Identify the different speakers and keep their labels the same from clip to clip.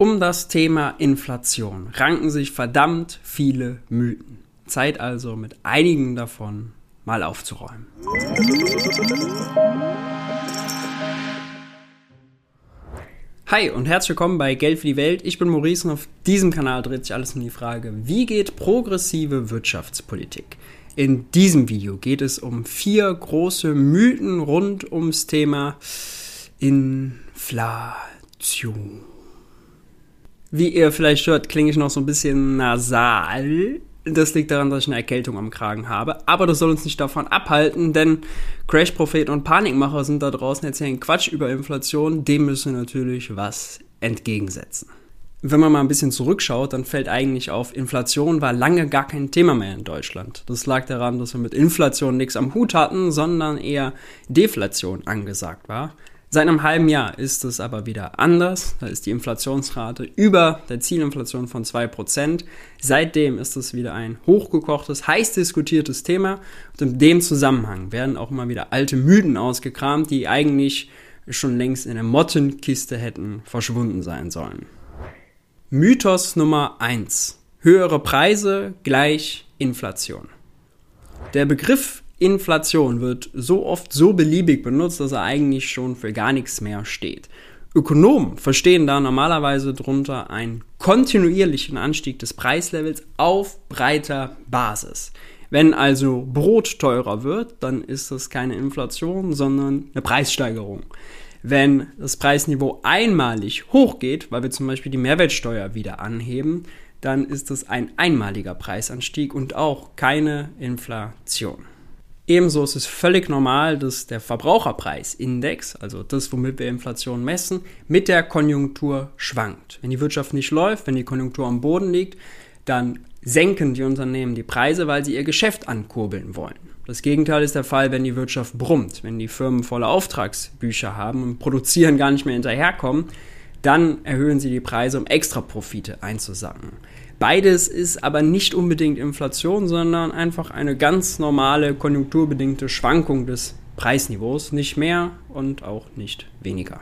Speaker 1: Um das Thema Inflation ranken sich verdammt viele Mythen. Zeit also mit einigen davon mal aufzuräumen. Hi und herzlich willkommen bei Geld für die Welt. Ich bin Maurice und auf diesem Kanal dreht sich alles um die Frage, wie geht progressive Wirtschaftspolitik? In diesem Video geht es um vier große Mythen rund ums Thema Inflation. Wie ihr vielleicht hört, klinge ich noch so ein bisschen nasal. Das liegt daran, dass ich eine Erkältung am Kragen habe. Aber das soll uns nicht davon abhalten, denn Crash-Propheten und Panikmacher sind da draußen, erzählen Quatsch über Inflation. Dem müssen wir natürlich was entgegensetzen. Wenn man mal ein bisschen zurückschaut, dann fällt eigentlich auf, Inflation war lange gar kein Thema mehr in Deutschland. Das lag daran, dass wir mit Inflation nichts am Hut hatten, sondern eher Deflation angesagt war. Seit einem halben Jahr ist es aber wieder anders. Da ist die Inflationsrate über der Zielinflation von 2%. Seitdem ist es wieder ein hochgekochtes, heiß diskutiertes Thema. Und in dem Zusammenhang werden auch immer wieder alte Mythen ausgekramt, die eigentlich schon längst in der Mottenkiste hätten verschwunden sein sollen. Mythos Nummer 1. Höhere Preise gleich Inflation. Der Begriff Inflation wird so oft so beliebig benutzt, dass er eigentlich schon für gar nichts mehr steht. Ökonomen verstehen da normalerweise drunter einen kontinuierlichen Anstieg des Preislevels auf breiter Basis. Wenn also Brot teurer wird, dann ist das keine Inflation, sondern eine Preissteigerung. Wenn das Preisniveau einmalig hochgeht, weil wir zum Beispiel die Mehrwertsteuer wieder anheben, dann ist das ein einmaliger Preisanstieg und auch keine Inflation. Ebenso ist es völlig normal, dass der Verbraucherpreisindex, also das, womit wir Inflation messen, mit der Konjunktur schwankt. Wenn die Wirtschaft nicht läuft, wenn die Konjunktur am Boden liegt, dann senken die Unternehmen die Preise, weil sie ihr Geschäft ankurbeln wollen. Das Gegenteil ist der Fall, wenn die Wirtschaft brummt, wenn die Firmen volle Auftragsbücher haben und produzieren gar nicht mehr hinterherkommen, dann erhöhen sie die Preise, um extra Profite einzusacken. Beides ist aber nicht unbedingt Inflation, sondern einfach eine ganz normale konjunkturbedingte Schwankung des Preisniveaus, nicht mehr und auch nicht weniger.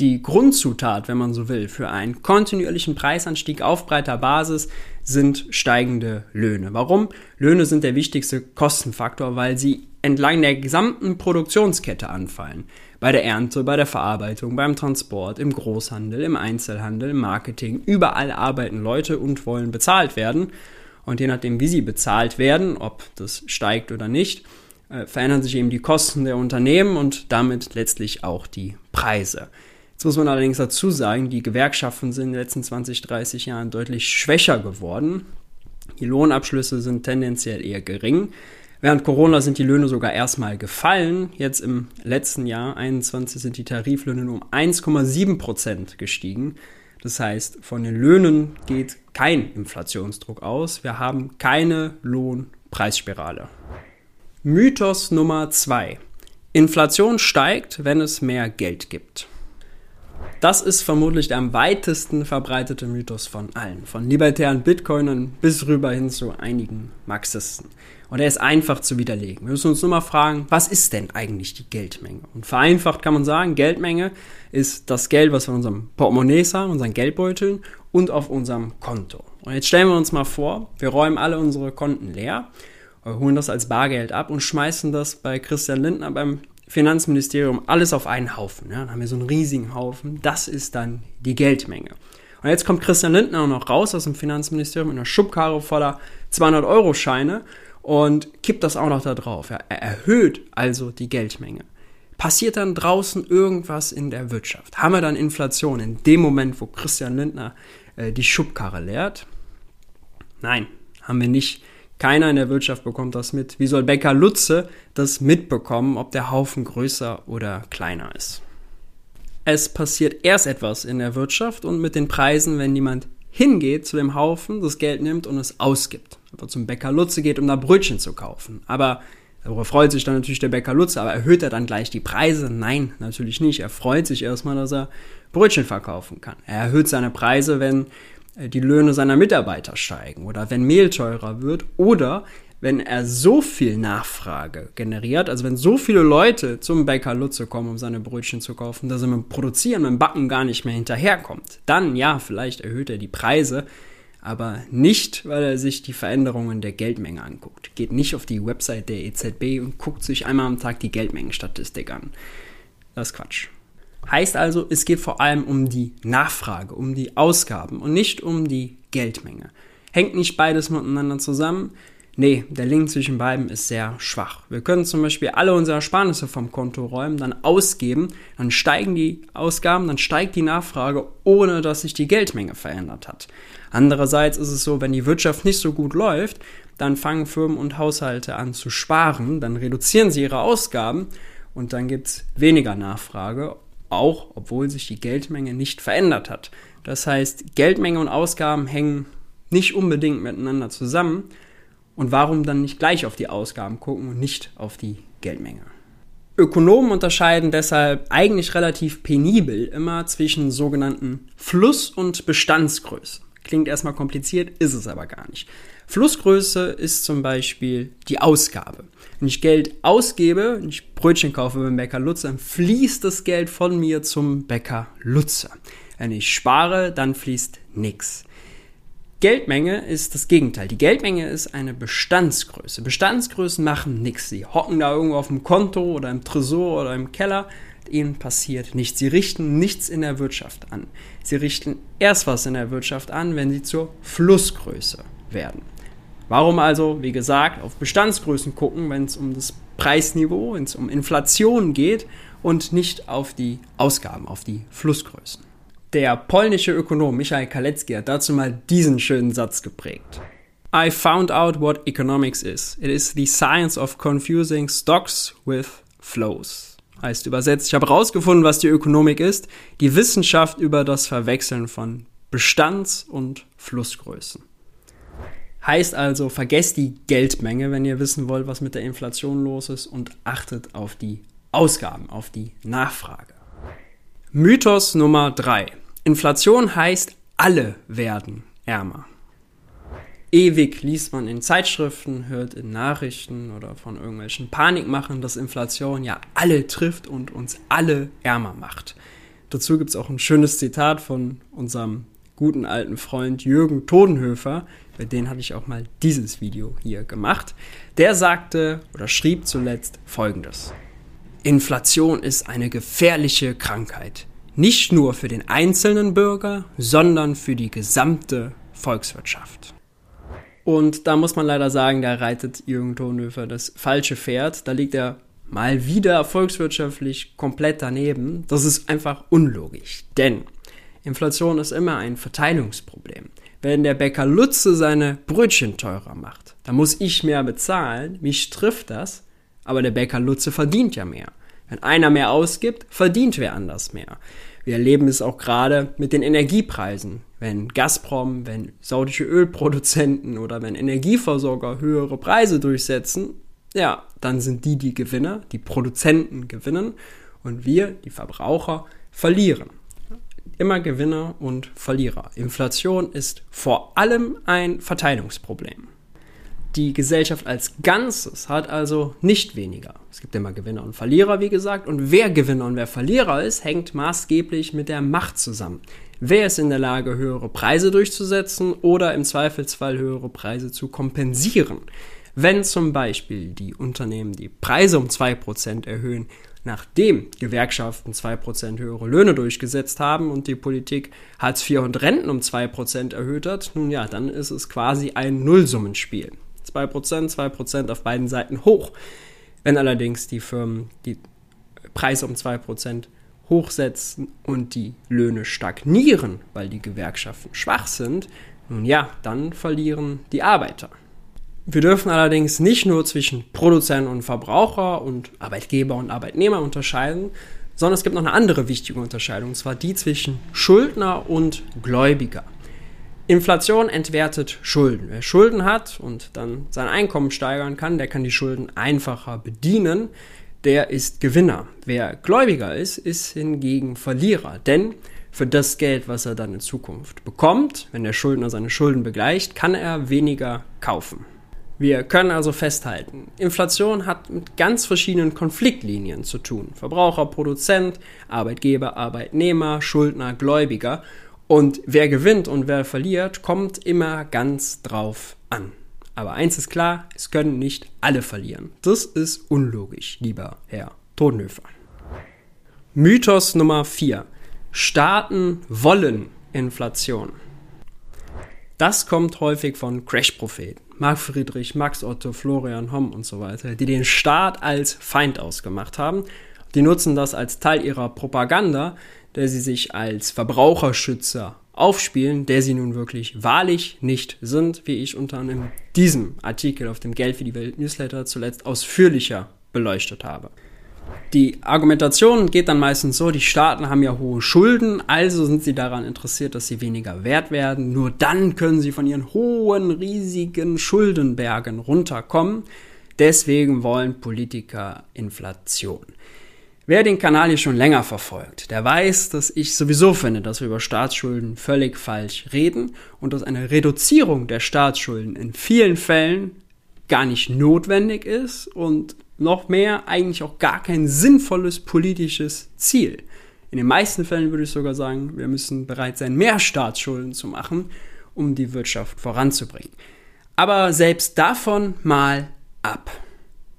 Speaker 1: Die Grundzutat, wenn man so will, für einen kontinuierlichen Preisanstieg auf breiter Basis sind steigende Löhne. Warum? Löhne sind der wichtigste Kostenfaktor, weil sie entlang der gesamten Produktionskette anfallen. Bei der Ernte, bei der Verarbeitung, beim Transport, im Großhandel, im Einzelhandel, im Marketing. Überall arbeiten Leute und wollen bezahlt werden. Und je nachdem, wie sie bezahlt werden, ob das steigt oder nicht, äh, verändern sich eben die Kosten der Unternehmen und damit letztlich auch die Preise. Jetzt muss man allerdings dazu sagen, die Gewerkschaften sind in den letzten 20, 30 Jahren deutlich schwächer geworden. Die Lohnabschlüsse sind tendenziell eher gering. Während Corona sind die Löhne sogar erstmal gefallen. Jetzt im letzten Jahr, 21, sind die Tariflöhne nur um 1,7 Prozent gestiegen. Das heißt, von den Löhnen geht kein Inflationsdruck aus. Wir haben keine Lohnpreisspirale. Mythos Nummer zwei: Inflation steigt, wenn es mehr Geld gibt. Das ist vermutlich der am weitesten verbreitete Mythos von allen, von libertären Bitcoinern bis rüber hin zu einigen Marxisten. Und er ist einfach zu widerlegen. Wir müssen uns nur mal fragen, was ist denn eigentlich die Geldmenge? Und vereinfacht kann man sagen, Geldmenge ist das Geld, was wir in unserem Portemonnaie haben, unseren Geldbeuteln und auf unserem Konto. Und jetzt stellen wir uns mal vor, wir räumen alle unsere Konten leer, holen das als Bargeld ab und schmeißen das bei Christian Lindner beim Finanzministerium alles auf einen Haufen. Ja, dann haben wir so einen riesigen Haufen. Das ist dann die Geldmenge. Und jetzt kommt Christian Lindner noch raus aus dem Finanzministerium in einer Schubkarre voller 200-Euro-Scheine und kippt das auch noch da drauf. Ja, er erhöht also die Geldmenge. Passiert dann draußen irgendwas in der Wirtschaft? Haben wir dann Inflation in dem Moment, wo Christian Lindner äh, die Schubkarre leert? Nein, haben wir nicht. Keiner in der Wirtschaft bekommt das mit. Wie soll Becker Lutze das mitbekommen, ob der Haufen größer oder kleiner ist? Es passiert erst etwas in der Wirtschaft und mit den Preisen, wenn jemand hingeht zu dem Haufen, das Geld nimmt und es ausgibt. Einfach zum Bäcker Lutze geht, um da Brötchen zu kaufen. Aber darüber freut sich dann natürlich der Bäcker Lutze, aber erhöht er dann gleich die Preise? Nein, natürlich nicht. Er freut sich erstmal, dass er Brötchen verkaufen kann. Er erhöht seine Preise, wenn die Löhne seiner Mitarbeiter steigen oder wenn Mehl teurer wird oder wenn er so viel Nachfrage generiert, also wenn so viele Leute zum Bäcker Lutze kommen, um seine Brötchen zu kaufen, dass er mit dem Produzieren, mit dem Backen gar nicht mehr hinterherkommt, dann ja, vielleicht erhöht er die Preise, aber nicht, weil er sich die Veränderungen der Geldmenge anguckt. Geht nicht auf die Website der EZB und guckt sich einmal am Tag die Geldmengenstatistik an. Das ist Quatsch. Heißt also, es geht vor allem um die Nachfrage, um die Ausgaben und nicht um die Geldmenge. Hängt nicht beides miteinander zusammen? Nee, der Link zwischen beiden ist sehr schwach. Wir können zum Beispiel alle unsere Ersparnisse vom Konto räumen, dann ausgeben, dann steigen die Ausgaben, dann steigt die Nachfrage, ohne dass sich die Geldmenge verändert hat. Andererseits ist es so, wenn die Wirtschaft nicht so gut läuft, dann fangen Firmen und Haushalte an zu sparen, dann reduzieren sie ihre Ausgaben und dann gibt es weniger Nachfrage, auch obwohl sich die Geldmenge nicht verändert hat. Das heißt, Geldmenge und Ausgaben hängen nicht unbedingt miteinander zusammen, und warum dann nicht gleich auf die Ausgaben gucken und nicht auf die Geldmenge? Ökonomen unterscheiden deshalb eigentlich relativ penibel immer zwischen sogenannten Fluss- und Bestandsgröße. Klingt erstmal kompliziert, ist es aber gar nicht. Flussgröße ist zum Beispiel die Ausgabe. Wenn ich Geld ausgebe, wenn ich Brötchen kaufe beim Bäcker Lutze, dann fließt das Geld von mir zum Bäcker Lutze. Wenn ich spare, dann fließt nichts. Geldmenge ist das Gegenteil. Die Geldmenge ist eine Bestandsgröße. Bestandsgrößen machen nichts. Sie hocken da irgendwo auf dem Konto oder im Tresor oder im Keller. Ihnen passiert nichts. Sie richten nichts in der Wirtschaft an. Sie richten erst was in der Wirtschaft an, wenn sie zur Flussgröße werden. Warum also, wie gesagt, auf Bestandsgrößen gucken, wenn es um das Preisniveau, wenn es um Inflation geht und nicht auf die Ausgaben, auf die Flussgrößen. Der polnische Ökonom Michael Kalecki hat dazu mal diesen schönen Satz geprägt. I found out what economics is. It is the science of confusing stocks with flows. Heißt übersetzt, ich habe herausgefunden, was die Ökonomik ist, die Wissenschaft über das Verwechseln von Bestands- und Flussgrößen. Heißt also, vergesst die Geldmenge, wenn ihr wissen wollt, was mit der Inflation los ist und achtet auf die Ausgaben, auf die Nachfrage. Mythos Nummer drei: Inflation heißt, alle werden ärmer. Ewig liest man in Zeitschriften, hört in Nachrichten oder von irgendwelchen Panikmachen, dass Inflation ja alle trifft und uns alle ärmer macht. Dazu gibt es auch ein schönes Zitat von unserem guten alten Freund Jürgen Todenhöfer, bei dem hatte ich auch mal dieses Video hier gemacht. Der sagte oder schrieb zuletzt folgendes. Inflation ist eine gefährliche Krankheit nicht nur für den einzelnen Bürger, sondern für die gesamte Volkswirtschaft. Und da muss man leider sagen, da reitet Jürgen Thonhöfer das falsche Pferd. Da liegt er mal wieder volkswirtschaftlich komplett daneben. Das ist einfach unlogisch. Denn Inflation ist immer ein Verteilungsproblem. Wenn der Bäcker Lutze seine Brötchen teurer macht, dann muss ich mehr bezahlen. Mich trifft das. Aber der Bäcker Lutze verdient ja mehr. Wenn einer mehr ausgibt, verdient wer anders mehr. Wir erleben es auch gerade mit den Energiepreisen. Wenn Gazprom, wenn saudische Ölproduzenten oder wenn Energieversorger höhere Preise durchsetzen, ja, dann sind die die Gewinner, die Produzenten gewinnen und wir, die Verbraucher, verlieren. Immer Gewinner und Verlierer. Inflation ist vor allem ein Verteilungsproblem. Die Gesellschaft als Ganzes hat also nicht weniger. Es gibt immer Gewinner und Verlierer, wie gesagt, und wer Gewinner und wer Verlierer ist, hängt maßgeblich mit der Macht zusammen. Wer ist in der Lage, höhere Preise durchzusetzen oder im Zweifelsfall höhere Preise zu kompensieren? Wenn zum Beispiel die Unternehmen die Preise um 2% erhöhen, nachdem Gewerkschaften 2% höhere Löhne durchgesetzt haben und die Politik Hartz IV und Renten um 2% erhöht hat, nun ja, dann ist es quasi ein Nullsummenspiel. 2%, 2% auf beiden Seiten hoch. Wenn allerdings die Firmen die Preise um 2% hochsetzen und die Löhne stagnieren, weil die Gewerkschaften schwach sind, nun ja, dann verlieren die Arbeiter. Wir dürfen allerdings nicht nur zwischen Produzenten und Verbraucher und Arbeitgeber und Arbeitnehmer unterscheiden, sondern es gibt noch eine andere wichtige Unterscheidung, und zwar die zwischen Schuldner und Gläubiger. Inflation entwertet Schulden. Wer Schulden hat und dann sein Einkommen steigern kann, der kann die Schulden einfacher bedienen. Der ist Gewinner. Wer Gläubiger ist, ist hingegen Verlierer. Denn für das Geld, was er dann in Zukunft bekommt, wenn der Schuldner seine Schulden begleicht, kann er weniger kaufen. Wir können also festhalten, Inflation hat mit ganz verschiedenen Konfliktlinien zu tun. Verbraucher, Produzent, Arbeitgeber, Arbeitnehmer, Schuldner, Gläubiger. Und wer gewinnt und wer verliert, kommt immer ganz drauf an. Aber eins ist klar, es können nicht alle verlieren. Das ist unlogisch, lieber Herr Todenhöfer. Mythos Nummer 4. Staaten wollen Inflation. Das kommt häufig von Crash-Propheten. Marc Friedrich, Max Otto, Florian Homm und so weiter, die den Staat als Feind ausgemacht haben. Die nutzen das als Teil ihrer Propaganda, der sie sich als Verbraucherschützer aufspielen, der sie nun wirklich wahrlich nicht sind, wie ich unter anderem diesem Artikel auf dem Geld für die Welt Newsletter zuletzt ausführlicher beleuchtet habe. Die Argumentation geht dann meistens so, die Staaten haben ja hohe Schulden, also sind sie daran interessiert, dass sie weniger wert werden. Nur dann können sie von ihren hohen, riesigen Schuldenbergen runterkommen. Deswegen wollen Politiker Inflation. Wer den Kanal hier schon länger verfolgt, der weiß, dass ich sowieso finde, dass wir über Staatsschulden völlig falsch reden und dass eine Reduzierung der Staatsschulden in vielen Fällen gar nicht notwendig ist und noch mehr eigentlich auch gar kein sinnvolles politisches Ziel. In den meisten Fällen würde ich sogar sagen, wir müssen bereit sein, mehr Staatsschulden zu machen, um die Wirtschaft voranzubringen. Aber selbst davon mal ab.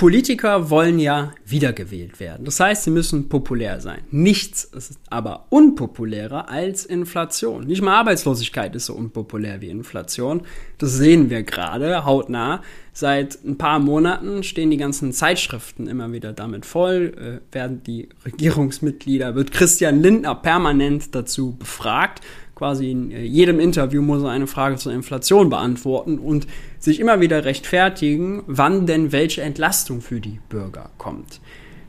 Speaker 1: Politiker wollen ja wiedergewählt werden. Das heißt, sie müssen populär sein. Nichts ist aber unpopulärer als Inflation. Nicht mal Arbeitslosigkeit ist so unpopulär wie Inflation. Das sehen wir gerade hautnah. Seit ein paar Monaten stehen die ganzen Zeitschriften immer wieder damit voll, äh, werden die Regierungsmitglieder, wird Christian Lindner permanent dazu befragt quasi in äh, jedem Interview muss er eine Frage zur Inflation beantworten und sich immer wieder rechtfertigen, wann denn welche Entlastung für die Bürger kommt.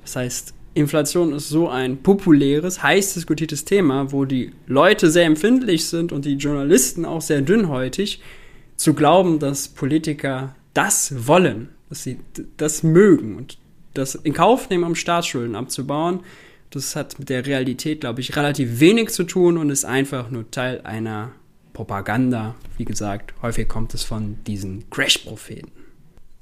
Speaker 1: Das heißt, Inflation ist so ein populäres, heiß diskutiertes Thema, wo die Leute sehr empfindlich sind und die Journalisten auch sehr dünnhäutig, zu glauben, dass Politiker das wollen, dass sie das mögen und das in Kauf nehmen, um Staatsschulden abzubauen, das hat mit der Realität, glaube ich, relativ wenig zu tun und ist einfach nur Teil einer Propaganda. Wie gesagt, häufig kommt es von diesen Crash-Propheten.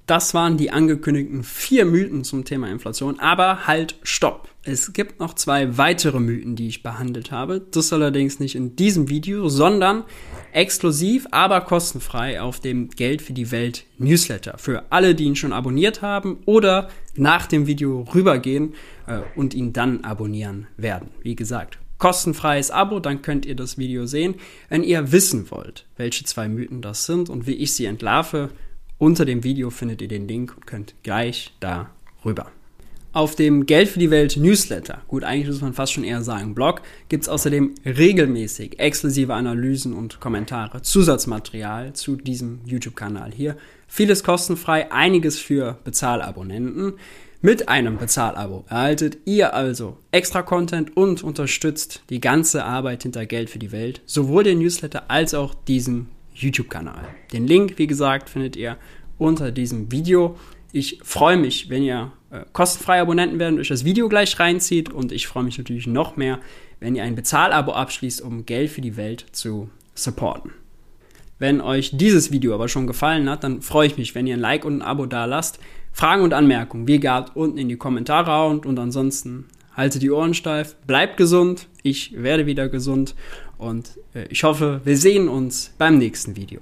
Speaker 1: Das waren die angekündigten vier Mythen zum Thema Inflation. Aber halt, stopp. Es gibt noch zwei weitere Mythen, die ich behandelt habe. Das allerdings nicht in diesem Video, sondern exklusiv, aber kostenfrei auf dem Geld für die Welt Newsletter. Für alle, die ihn schon abonniert haben oder nach dem Video rübergehen äh, und ihn dann abonnieren werden. Wie gesagt, kostenfreies Abo, dann könnt ihr das Video sehen. Wenn ihr wissen wollt, welche zwei Mythen das sind und wie ich sie entlarve, unter dem Video findet ihr den Link und könnt gleich da rüber. Auf dem Geld für die Welt Newsletter, gut, eigentlich muss man fast schon eher sagen Blog, gibt es außerdem regelmäßig exklusive Analysen und Kommentare, Zusatzmaterial zu diesem YouTube-Kanal hier. Vieles kostenfrei, einiges für Bezahlabonnenten. Mit einem Bezahlabo erhaltet ihr also extra Content und unterstützt die ganze Arbeit hinter Geld für die Welt, sowohl den Newsletter als auch diesen YouTube-Kanal. Den Link, wie gesagt, findet ihr unter diesem Video. Ich freue mich, wenn ihr äh, kostenfreie Abonnenten werden und euch das Video gleich reinzieht. Und ich freue mich natürlich noch mehr, wenn ihr ein Bezahlabo abschließt, um Geld für die Welt zu supporten. Wenn euch dieses Video aber schon gefallen hat, dann freue ich mich, wenn ihr ein Like und ein Abo da lasst. Fragen und Anmerkungen, wie gehabt, unten in die Kommentare hauen und ansonsten haltet die Ohren steif, bleibt gesund, ich werde wieder gesund und äh, ich hoffe, wir sehen uns beim nächsten Video.